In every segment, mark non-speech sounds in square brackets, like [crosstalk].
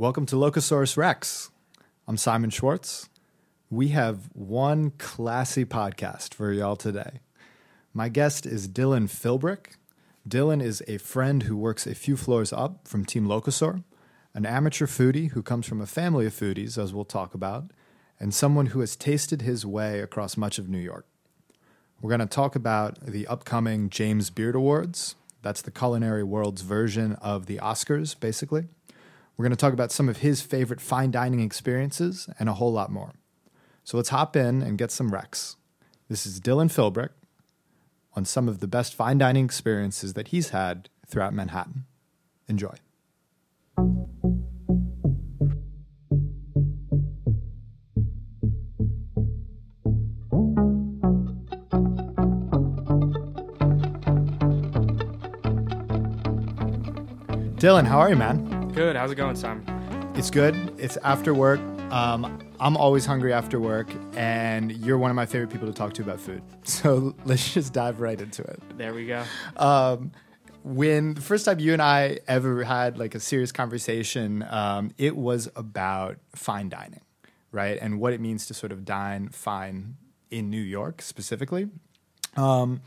Welcome to Locasaurus Recs. I'm Simon Schwartz. We have one classy podcast for y'all today. My guest is Dylan Philbrick. Dylan is a friend who works a few floors up from Team Locasaur, an amateur foodie who comes from a family of foodies, as we'll talk about, and someone who has tasted his way across much of New York. We're going to talk about the upcoming James Beard Awards. That's the culinary world's version of the Oscars, basically. We're going to talk about some of his favorite fine dining experiences and a whole lot more. So let's hop in and get some Rex. This is Dylan Philbrick on some of the best fine dining experiences that he's had throughout Manhattan. Enjoy. Dylan, how are you, man? Good. How's it going, Simon? It's good. It's after work. Um, I'm always hungry after work, and you're one of my favorite people to talk to about food. [laughs] So let's just dive right into it. There we go. Um, when the first time you and I ever had like a serious conversation, um, it was about fine dining, right? And what it means to sort of dine fine in New York specifically. Um,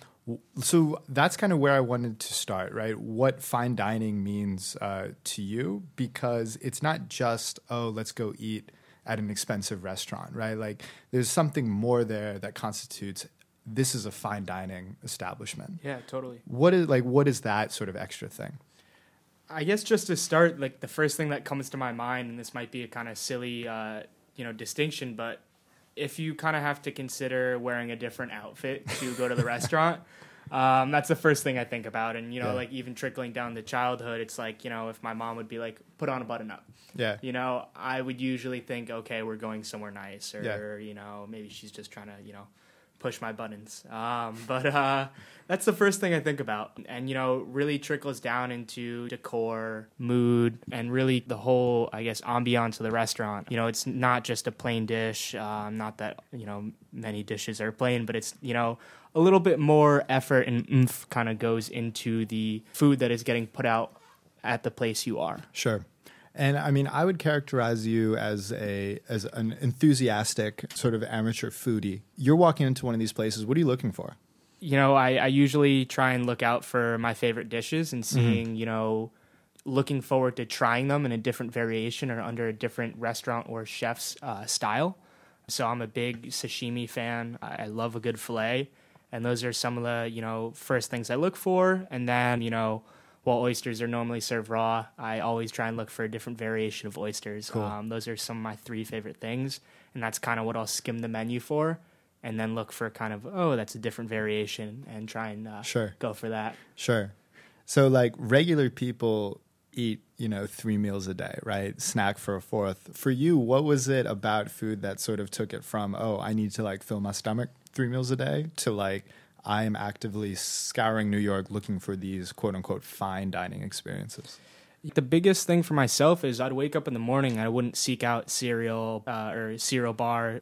so that's kind of where I wanted to start, right? What fine dining means uh, to you, because it's not just, oh, let's go eat at an expensive restaurant, right? Like there's something more there that constitutes this is a fine dining establishment. Yeah, totally. What is like what is that sort of extra thing? I guess just to start, like the first thing that comes to my mind, and this might be a kind of silly, uh, you know, distinction, but if you kind of have to consider wearing a different outfit to go to the restaurant, [laughs] um, that's the first thing I think about. And you know, Yeah. like even trickling down to childhood, it's like you know, if my mom would be like, "Put on a button up," Yeah. you know, I would usually think, "Okay, we're going somewhere nice," or Yeah. you know, maybe she's just trying to, you know. Push my buttons, um, [laughs] but uh, that's the first thing I think about, and you know, really trickles down into decor, mood, and really the whole, I guess, ambiance of the restaurant. You know, it's not just a plain dish. Um, not that you know many dishes are plain, but it's you know a little bit more effort and oomph kind of goes into the food that is getting put out at the place you are. Sure. And I mean, I would characterize you as a as an enthusiastic sort of amateur foodie. You're walking into one of these places. What are you looking for? you know, I, I usually try and look out for my favorite dishes and seeing, you know, looking forward to trying them in a different variation or under a different restaurant or chef's uh, style. So I'm a big sashimi fan. I I love a good fillet, and those are some of the you know first things I look for. And then you know, while oysters are normally served raw, I always try and look for a different variation of oysters. Cool. Um, those are some of my three favorite things, and that's kind of what I'll skim the menu for, and then look for kind of oh that's a different variation, and try and uh, Sure. go for that. Sure. So like regular people eat, you know, three meals a day, right? Snack for a fourth. For you, what was it about food that sort of took it from, oh, I need to like fill my stomach three meals a day to like I am actively scouring New York looking for these quote unquote fine dining experiences. The biggest thing for myself is I'd wake up in the morning I wouldn't seek out cereal uh, or cereal bar.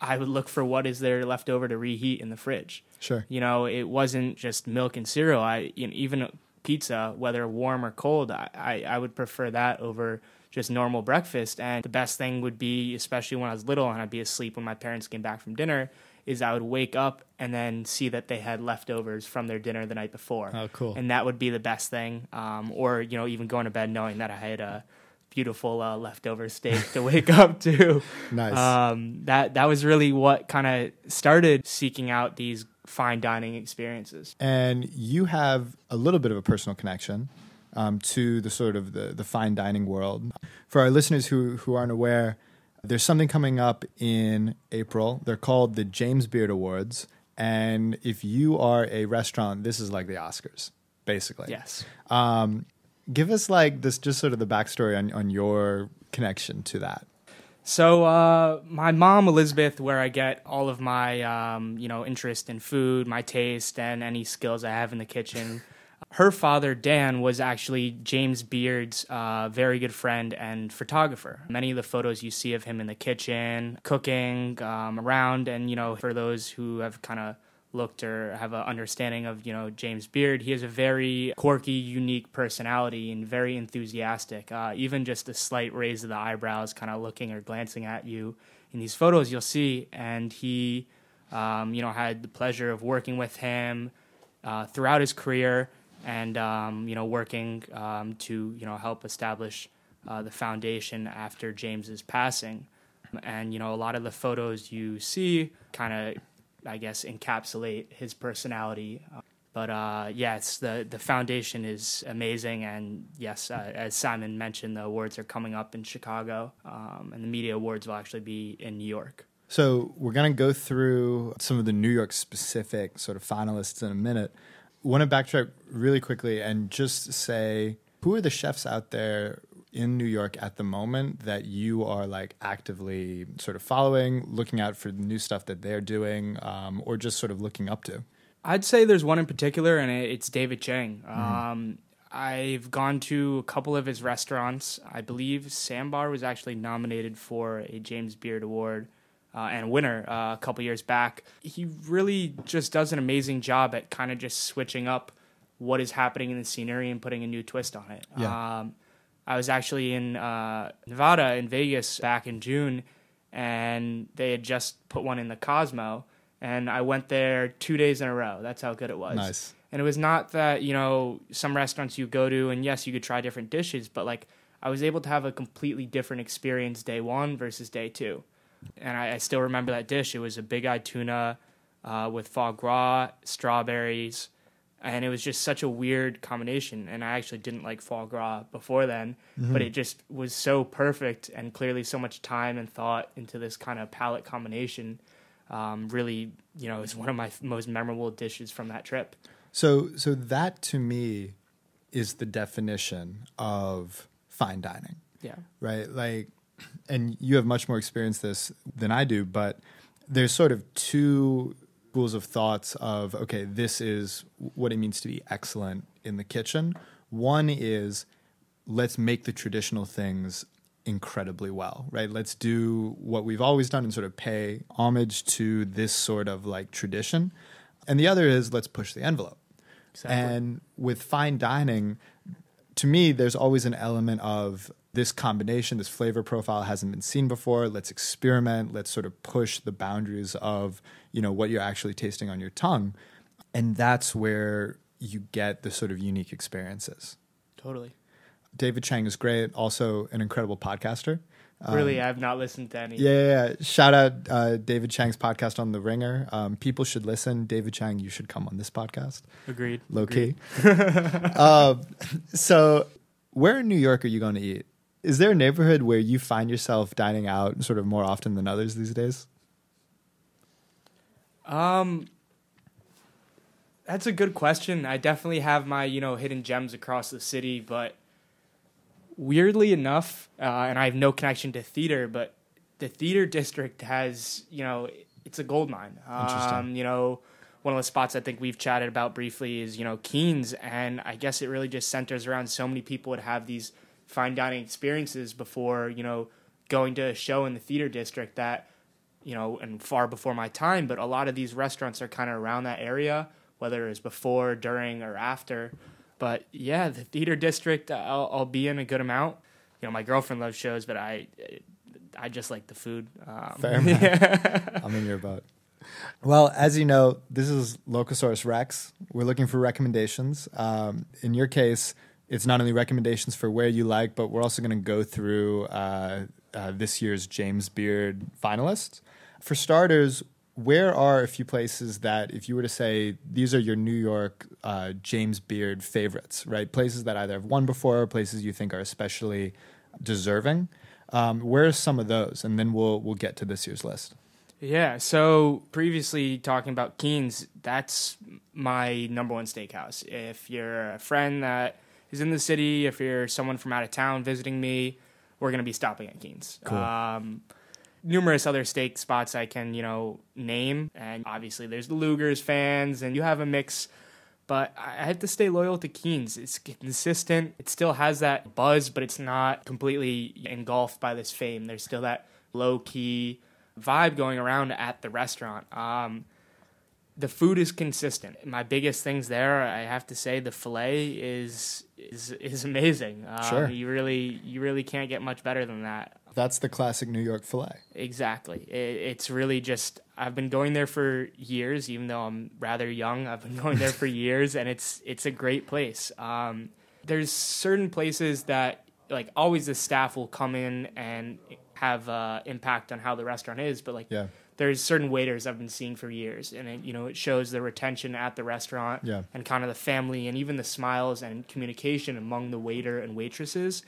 I would look for what is there left over to reheat in the fridge. Sure. You know, it wasn't just milk and cereal. I you know, even pizza, whether warm or cold, I, I, I would prefer that over just normal breakfast. And the best thing would be, especially when I was little and I'd be asleep when my parents came back from dinner, is I would wake up and then see that they had leftovers from their dinner the night before. Oh, cool. And that would be the best thing. Um, or, you know, even going to bed knowing that I had a beautiful uh, leftover steak to [laughs] wake up to. Nice. Um, that, that was really what kind of started seeking out these fine dining experiences. and you have a little bit of a personal connection um, to the sort of the, the fine dining world. For our listeners who, who aren't aware, there's something coming up in April. They're called the James Beard Awards. And if you are a restaurant, this is like the Oscars, basically. Yes. Um, give us like this, just sort of the backstory on, on your connection to that. So uh, my mom Elizabeth, where I get all of my um, you know interest in food, my taste, and any skills I have in the kitchen. Her father Dan was actually James Beard's uh, very good friend and photographer. Many of the photos you see of him in the kitchen, cooking, um, around, and you know for those who have kind of looked or have an understanding of you know James Beard, he has a very quirky, unique personality and very enthusiastic. Uh, even just a slight raise of the eyebrows, kind of looking or glancing at you in these photos, you'll see. And he, um, you know, had the pleasure of working with him uh, throughout his career, and um, you know, working um, to you know help establish uh, the foundation after James's passing. And you know, a lot of the photos you see kind of I guess, encapsulate his personality. But uh, yes, the the foundation is amazing, and yes, uh, as Simon mentioned, the awards are coming up in Chicago, um, and the media awards will actually be in New York. So we're to go through some of the New York specific sort of finalists in a minute. Want to backtrack really quickly and just say who are the chefs out there in New York at the moment that you are like actively sort of following, looking out for the new stuff that they're doing, um, or just sort of looking up to? I'd say there's one in particular, and it's David Chang. Mm-hmm. Um, I've gone to a couple of his restaurants. I believe Ssäm Bar was actually nominated for a James Beard Award uh, and winner uh, a couple years back. He really just does an amazing job at kind of just switching up what is happening in the scenery and putting a new twist on it. Yeah. Um, I was actually in uh, Nevada in Vegas back in June, and they had just put one in the Cosmo, and I went there two days in a row. That's how good it was. Nice. And it was not that you know some restaurants you go to, and yes, you could try different dishes, but like I was able to have a completely different experience day one versus day two. And I, I still remember that dish. It was a big eyed tuna uh, with foie gras, strawberries, and it was just such a weird combination. And I actually didn't like foie gras before then, mm-hmm. but it just was so perfect and clearly so much time and thought into this kind of palate combination. Um, really, you know, is one of my most memorable dishes from that trip. So, so that to me is the definition of fine dining. Yeah. Right. Like, and you have much more experience this than I do, but there's sort of two schools of thoughts of okay, this is what it means to be excellent in the kitchen. One is let's make the traditional things incredibly well, right? Let's do what we've always done and sort of pay homage to this sort of like tradition. And the other is let's push the envelope. Exactly. And with fine dining, to me, there's always an element of this combination, this flavor profile hasn't been seen before. Let's experiment. Let's sort of push the boundaries of you know what you're actually tasting on your tongue, and that's where you get the sort of unique experiences. Totally. David Chang is great. Also, an incredible podcaster. Really, um, I've not listened to any. Yeah, yeah, yeah. shout out uh, David Chang's podcast on The Ringer. Um, people should listen. David Chang, you should come on this podcast. Agreed. Low Agreed. key. [laughs] um, so, where in New York are you going to eat? Is there a neighborhood where you find yourself dining out sort of more often than others these days? Um, that's a good question. I definitely have my you know hidden gems across the city, but weirdly enough, uh, and I have no connection to theater, but the theater district has you know it's a gold mine. Um, you know, one of the spots I think we've chatted about briefly is you know Keens, and I guess it really just centers around so many people would have these fine dining experiences before you know going to a show in the theater district that you know and far before my time but a lot of these restaurants are kind of around that area whether it's before during or after but yeah the theater district I'll, I'll be in a good amount you know my girlfriend loves shows but i i just like the food um, fair [laughs] yeah. i'm in your boat well, as you know, this is Locasaurus Recs. We're looking for recommendations. Um, in your case, it's not only recommendations for where you like, but we're also going to go through uh, uh, this year's James Beard finalists. For starters, where are a few places that, if you were to say these are your New York uh, James Beard favorites, right? Places that either have won before or places you think are especially deserving. Um, where are some of those? And then we'll we'll get to this year's list. Yeah. So previously talking about Keens, that's my number one steakhouse. If you're a friend that is in the city, if you're someone from out of town visiting me, we're going to be stopping at Keens. Cool. Um, numerous other steak spots I can, you know, name. And obviously there's the Luger's fans, and you have a mix. But I have to stay loyal to Keens. It's consistent. It still has that buzz, but it's not completely engulfed by this fame. There's still that low key vibe going around at the restaurant. Um, the food is consistent. My biggest things there, I have to say, the fillet is is is amazing. Um, Sure. You really you really can't get much better than that. That's the classic New York filet. Exactly. It, it's really just I've been going there for years, even though I'm rather young. I've been going there for [laughs] years, and it's it's a great place. Um, there's certain places that like always the staff will come in and have uh, impact on how the restaurant is, but like Yeah. There's certain waiters I've been seeing for years, and it, you know it shows the retention at the restaurant Yeah. and kind of the family and even the smiles and communication among the waiter and waitresses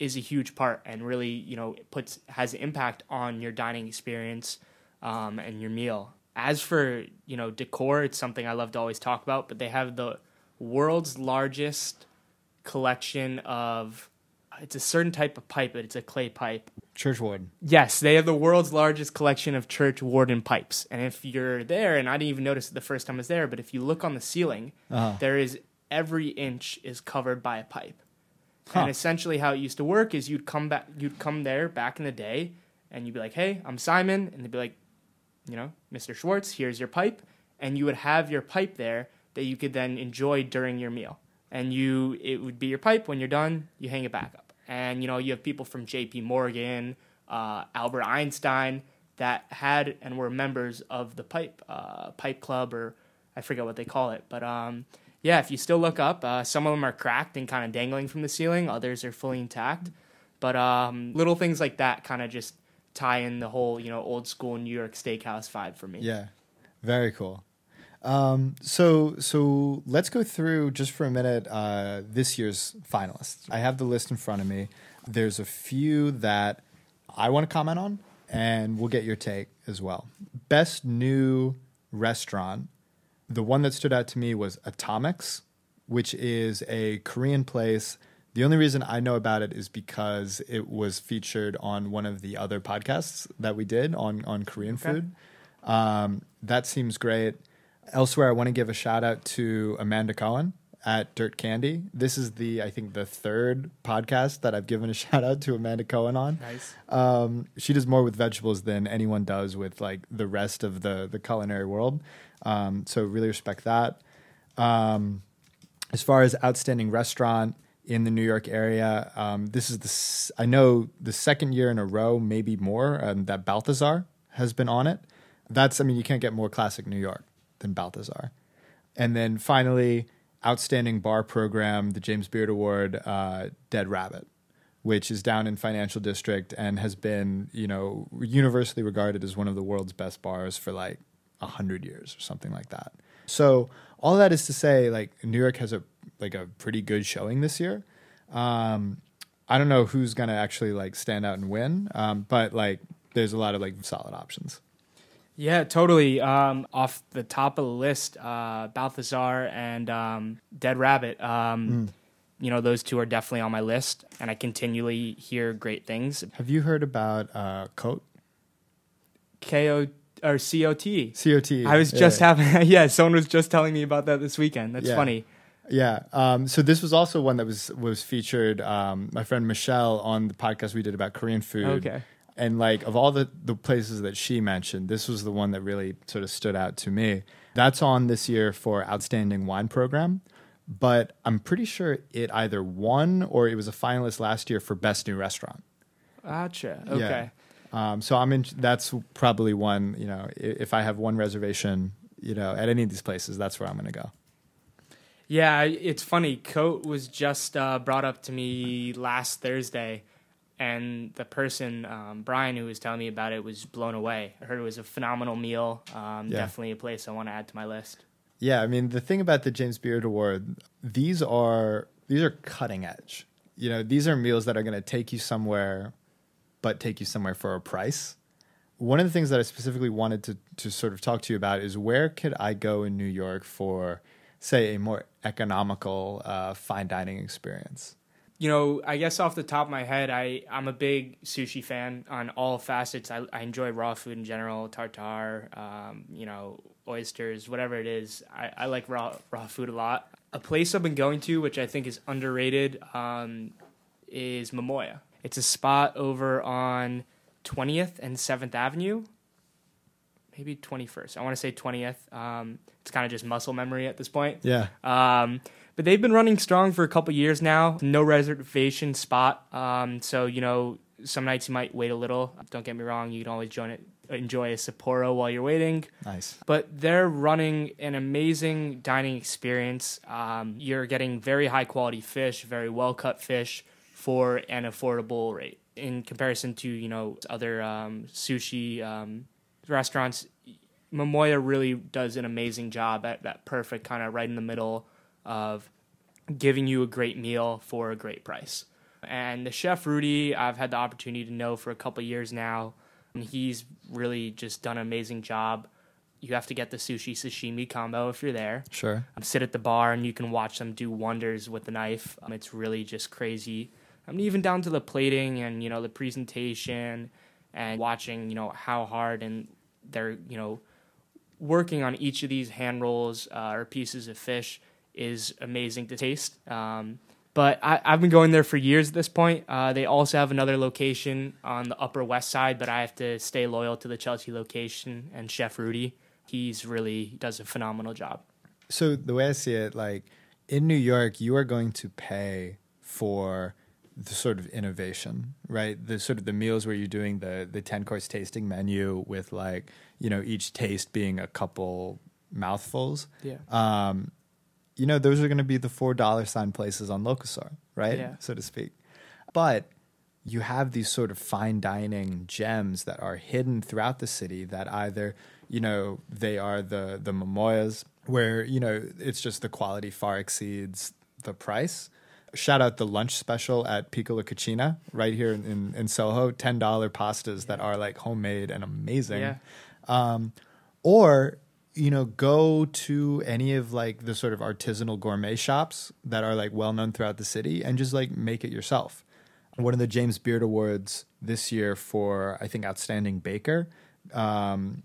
is a huge part and really you know it puts has impact on your dining experience um, and your meal. As for you know decor, it's something I love to always talk about, but they have the world's largest collection of it's a certain type of pipe, but it's a clay pipe Churchward. Yes, they have the world's largest collection of church warden pipes. And if you're there, and I didn't even notice it the first time I was there, but if you look on the ceiling, Uh-huh. there is every inch is covered by a pipe. Huh. And essentially, how it used to work is you'd come back, you'd come there back in the day, and you'd be like, "Hey, I'm Simon," and they'd be like, "You know, Mr. Schwartz, here's your pipe," and you would have your pipe there that you could then enjoy during your meal. And you, it would be your pipe. When you're done, you hang it back up. And you know, you have people from J.P. Morgan, uh, Albert Einstein that had and were members of the pipe uh, pipe club, or I forget what they call it, but um, yeah, if you still look up, uh, some of them are cracked and kind of dangling from the ceiling. Others are fully intact. But um, little things like that kind of just tie in the whole, you know, old school New York steakhouse vibe for me. Yeah, very cool. Um, so so let's go through just for a minute uh, this year's finalists. I have the list in front of me. There's a few that I want to comment on, and we'll get your take as well. Best new restaurant. The one that stood out to me was Atomix, which is a Korean place. The only reason I know about it is because it was featured on one of the other podcasts that we did on on Korean Okay. food. Um, that seems great. Elsewhere, I want to give a shout out to Amanda Cohen at Dirt Candy. This is the I think the third podcast that I've given a [laughs] shout out to Amanda Cohen on. Nice. Um, she does more with vegetables than anyone does with like the rest of the the culinary world. Um, so really respect that. Um, as far as outstanding restaurant in the New York area, um, this is the s- I know the second year in a row, maybe more, um, that Balthazar has been on it. That's I mean you can't get more classic New York than Balthazar. And then finally, outstanding bar program, the James Beard Award, uh, Dead Rabbit, which is down in Financial District and has been, you know, universally regarded as one of the world's best bars for like a hundred years or something like that. So all that is to say, like New York has a like a pretty good showing this year. Um, I don't know who's gonna actually like stand out and win, um, but like there's a lot of like solid options. Yeah, totally. Um, off the top of the list, uh, Balthazar and um, Dead Rabbit. Um, You know, those two are definitely on my list, and I continually hear great things. Have you heard about uh, Cote? Ko or COT. COT. I was Yeah. just having, [laughs] yeah, someone was just telling me about that this weekend. That's Yeah. funny. Yeah. Um, so this was also one that was was featured. Um, my friend Michelle on the podcast we did about Korean food. Okay. And like of all the the places that she mentioned, this was the one that really sort of stood out to me. That's on this year for outstanding wine program, but I'm pretty sure it either won or it was a finalist last year for best new restaurant. Gotcha. Yeah. Okay. Um, so I'm in. That's probably one. You know, if I have one reservation, you know, at any of these places, that's where I'm going to go. Yeah, it's funny. Cote was just uh, brought up to me last Thursday, and the person, um, Brian, who was telling me about it, was blown away. I heard it was a phenomenal meal. Um, Yeah. Definitely a place I want to add to my list. Yeah, I mean the thing about the James Beard Award, these are these are cutting edge. You know, these are meals that are going to take you somewhere, but take you somewhere for a price. One of the things that I specifically wanted to to sort of talk to you about is where could I go in New York for, say, a more economical uh, fine dining experience? You know, I guess off the top of my head, I, I'm a big sushi fan on all facets. I, I enjoy raw food in general, tartar, um, you know, oysters, whatever it is. I, I like raw raw food a lot. A place I've been going to, which I think is underrated, um, is Momoya. It's a spot over on 20th and 7th Avenue. maybe 21st. I want to say 20th. Um, it's kind of just muscle memory at this point. Yeah. Um, but they've been running strong for a couple years now. No reservation spot. Um, so you know, some nights you might wait a little. Don't get me wrong. You can always join it, enjoy a Sapporo while you're waiting. Nice. But they're running an amazing dining experience. Um, you're getting very high quality fish, very well cut fish for an affordable rate in comparison to you know other um, sushi um, restaurants. Momoya really does an amazing job at that perfect kind of right in the middle of giving you a great meal for a great price. And the chef Rudy, I've had the opportunity to know for a couple years now, and he's really just done an amazing job. You have to get the sushi sashimi combo if you're there. Sure. Um, sit at the bar and you can watch them do wonders with the knife. Um, it's really just crazy. I mean, even down to the plating and you know the presentation and watching you know how hard and they're you know working on each of these hand rolls uh, or pieces of fish is amazing to taste. Um, but I, have been going there for years at this point. Uh, they also have another location on the Upper West Side, but I have to stay loyal to the Chelsea location and Chef Rudy. He's really does a phenomenal job. So the way I see it, like in New York, you are going to pay for the sort of innovation, right? The sort of the meals where you're doing the the ten course tasting menu with like you know each taste being a couple mouthfuls. Yeah. Um, you know those are going to be the four dollar sign places on Locasaur, right? Yeah. So to speak. But you have these sort of fine dining gems that are hidden throughout the city that either you know they are the the Momoyas where you know it's just the quality far exceeds the price shout out the lunch special at Piccola Cucina right here in, in Soho. $10 pastas that are like homemade and amazing. Yeah. Um, or, you know, go to any of like the sort of artisanal gourmet shops that are like well known throughout the city and just like make it yourself. One of the James Beard Awards this year for, I think, Outstanding Baker. Um,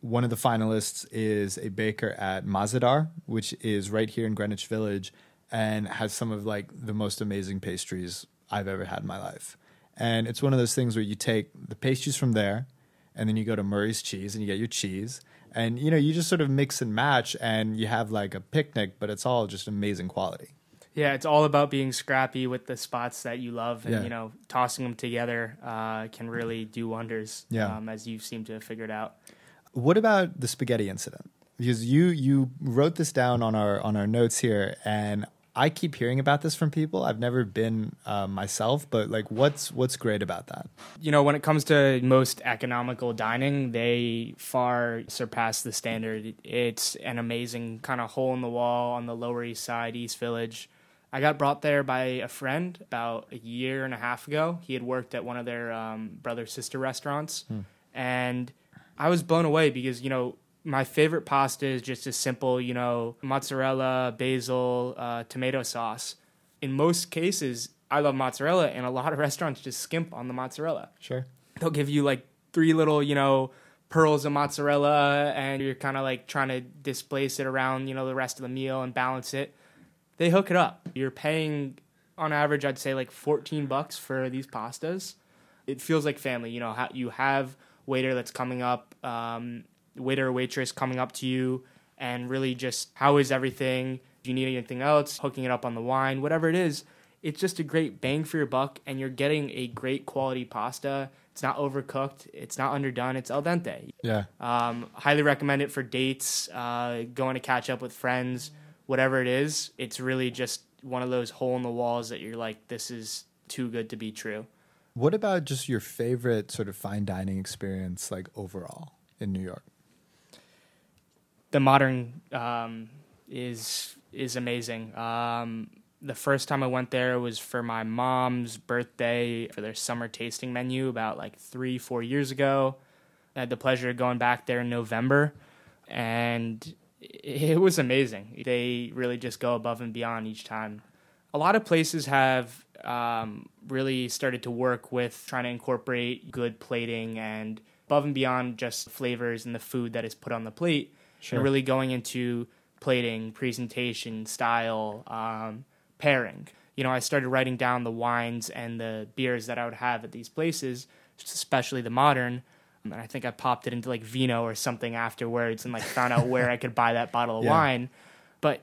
one of the finalists is a baker at Mah-Ze-Dahr, which is right here in Greenwich Village and has some of like the most amazing pastries I've ever had in my life. And it's one of those things where you take the pastries from there and then you go to Murray's cheese and you get your cheese and you know you just sort of mix and match and you have like a picnic but it's all just amazing quality. Yeah, it's all about being scrappy with the spots that you love, and Yeah. you know, tossing them together uh, can really do wonders. Yeah. um, as you seem to have figured out. What about the spaghetti incident? Because you you wrote this down on our on our notes here, and I keep hearing about this from people. I've never been uh, myself, but like, what's what's great about that? You know, when it comes to most economical dining, they far surpass the standard. It's an amazing kind of hole in the wall on the Lower East Side, East Village. I got brought there by a friend about a year and a half ago. He had worked at one of their um, brother sister restaurants, and I was blown away because you know my favorite pasta is just a simple, you know, mozzarella, basil, uh, tomato sauce. In most cases, I love mozzarella, and a lot of [laughs] restaurants just skimp on the mozzarella. Sure. They'll give you like three little, you know, pearls of mozzarella, and you're kind of like trying to displace it around, you know, the rest of the meal and balance it. They hook it up. You're paying, on average, I'd say like 14 bucks for these pastas. It feels like family. You know, you have waiter that's coming up, um, waiter or waitress coming up to you, and really just how is everything? Do you need anything else? Hooking it up on the wine, whatever it is. It's just a great bang for your buck, and you're getting a great quality pasta. It's not overcooked. It's not underdone. It's al dente. Yeah. Um, highly recommend it for dates, uh, going to catch up with friends, whatever it is. It's really just one of those hole in the walls that you're like, this is too good to be true. What about just your favorite sort of fine dining experience, like overall in New York? The modern um, is is amazing. Um, the first time I went there was for my mom's birthday for their summer tasting menu about like three four years ago. I had the pleasure of going back there in November, and it was amazing. They really just go above and beyond each time. A lot of places have um, really started to work with trying to incorporate good plating and above and beyond just flavors and the food that is put on the plate, Sure. and really going into plating, presentation, style, um, pairing. You know, I started writing down the wines and the beers that I would have at these places, especially the modern. And I think I popped it into like vino or something afterwards and like found out [laughs] where I could buy that bottle of Yeah. wine. But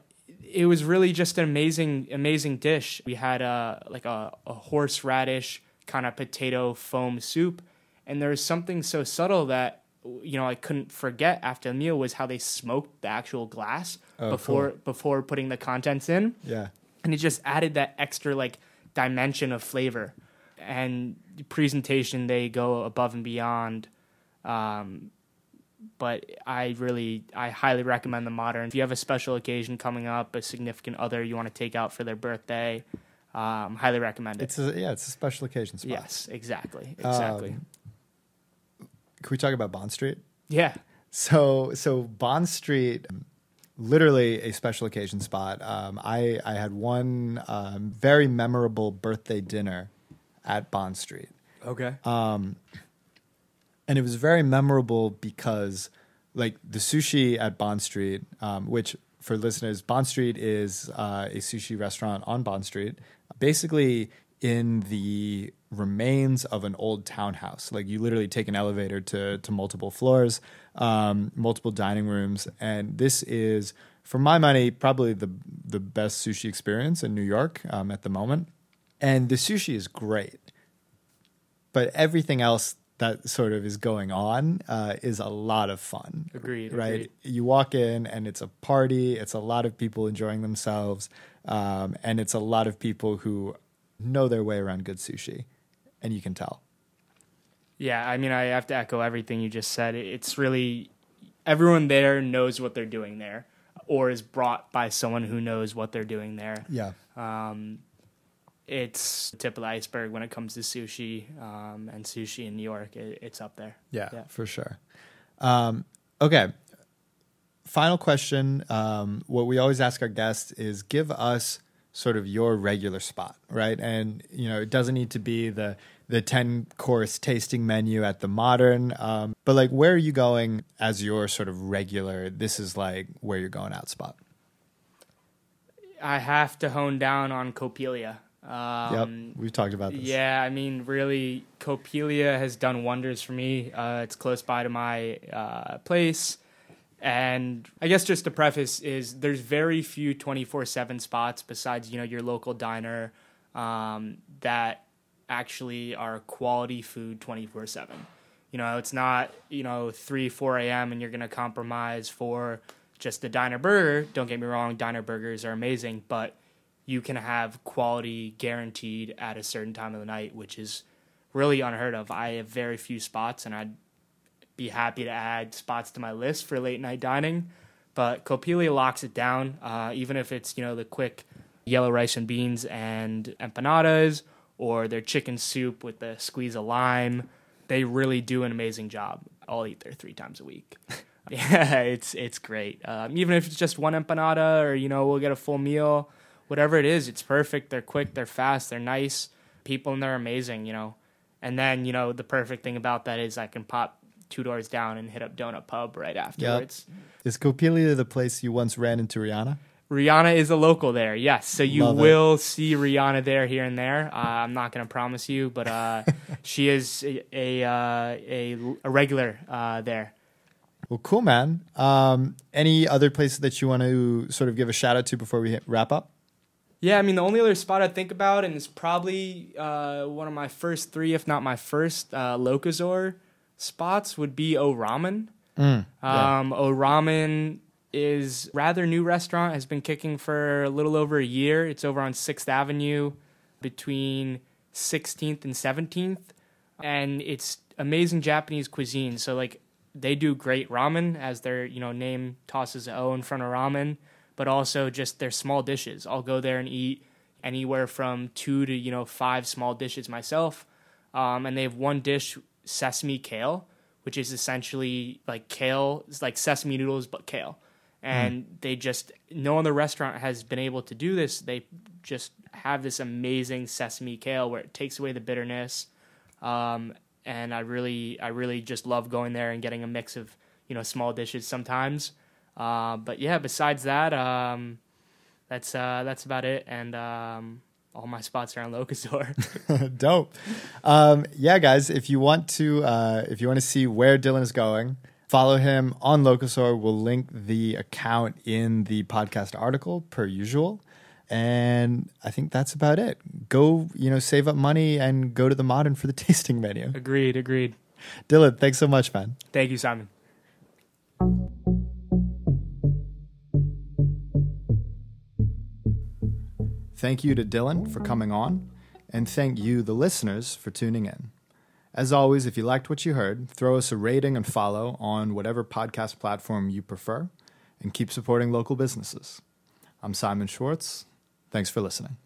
it was really just an amazing, amazing dish. We had a like a, a horseradish kind of potato foam soup, and there was something so subtle that you know I couldn't forget after the meal was how they smoked the actual glass Oh, before before putting the contents in. Yeah. and it just added that extra like dimension of flavor. And the presentation they go above and beyond um, but i really i highly recommend the modern. If you have a special occasion coming up a significant other you want to take out for their birthday um, highly recommend it. It's a yeah, it's a special occasion spot. yes exactly exactly. Um, Can we talk about Bond Street? yeah So so Bond Street, literally a special occasion spot. Um, I I had one um, very memorable birthday dinner at Bond Street, okay Um, and it was very memorable because like the sushi at Bond Street, um, which for listeners, Bond Street is uh, a sushi restaurant on Bond Street, basically in the remains of an old townhouse. Like you literally take an elevator to to multiple floors, um, multiple dining rooms, and this is, for my money, probably the the best sushi experience in New York um, at the moment. And the sushi is great but everything else that sort of is going on uh, is a lot of fun. Agreed, Right? agreed. You walk in and it's a party. It's a lot of people enjoying themselves, um, and it's a lot of people who know their way around good sushi, and you can tell. Yeah, I mean, I have to echo everything you just said. It's really everyone there knows what they're doing there, or is brought by someone who knows what they're doing there. Yeah. Um, it's the tip of the iceberg when it comes to sushi, um, and sushi in New York, it, it's up there. Yeah, Yeah. for sure. Um, okay. Final question. Um, what we always ask our guests is give us sort of your regular spot, right? And you know, it doesn't need to be the the ten course tasting menu at the modern, um, but like where are you going as your sort of regular? This is like where you're going out spot. I have to hone down on Coppelia. Um, yep, we've talked about this. Yeah, I mean, really, Coppelia has done wonders for me. Uh, it's close by to my uh, place. And I guess just to preface is there's very few 24/7 spots besides, you know, your local diner um, that actually are quality food 24/7. You know, it's not, you know, 3 4 a.m. and you're going to compromise for just the diner burger. Don't get me wrong, diner burgers are amazing, but you can have quality guaranteed at a certain time of the night, which is really unheard of. I have very few spots, and I'd be happy to add spots to my list for late night dining. But Coppelia locks it down, uh, even if it's you know the quick yellow rice and beans and empanadas, or their chicken soup with the squeeze of lime. They really do an amazing job. I'll eat there three times a week. [laughs] yeah, it's it's great. Um, even if it's just one empanada, or you know we'll get a full meal whatever it is, it's perfect. They're quick, they're fast, they're nice. People and they're amazing, you know. And then, you know, the perfect thing about that is I can pop two doors down and hit up Donut Pub right afterwards. Is Coppelia the place you once ran into Rihanna? Rihanna is a local there, yes. So you Love it. will see Rihanna there here and there. Uh, I'm not going to promise you, but uh, [laughs] she is a a, uh, a, a regular uh, there. Well, cool, man. Um, any other places that you want to sort of give a shout out to before we hit, wrap up? Yeah, I mean, the only other spot I think about, and it's probably uh, one of my first three, if not my first, uh, Locasaur spots would be O Ramen. yeah. Um, O Ramen is rather new restaurant, has been kicking for a little over a year. It's over on 6th Avenue between 16th and 17th. And it's amazing Japanese cuisine. So, like, they do great ramen, as their, you know, name tosses O in front of ramen, but also just their small dishes. I'll go there and eat anywhere from two to, you know, five small dishes myself. Um, and they have one dish, sesame kale, which is essentially like kale, it's like sesame noodles, but kale. And they just, no other restaurant has been able to do this. They just have this amazing sesame kale where it takes away the bitterness. Um, and I really, I really just love going there and getting a mix of, you know, small dishes sometimes. Uh, but yeah, besides that, um, that's uh, that's about it. And um, all my spots are on Locasaur. [laughs] Dope. Um, yeah, guys, if you want to, uh, if you want to see where Dylan is going, follow him on Locasaur. We'll link the account in the podcast article per usual. And I think that's about it. Go, you know, save up money and go to the modern for the [laughs] tasting menu. agreed, agreed. Dylan, thanks so much, man. Thank you, Simon. Thank you to Dylan for coming on, and thank you, the listeners, for tuning in. As always, if you liked what you heard, throw us a rating and follow on whatever podcast platform you prefer, and keep supporting local businesses. I'm Simon Schwartz. Thanks for listening.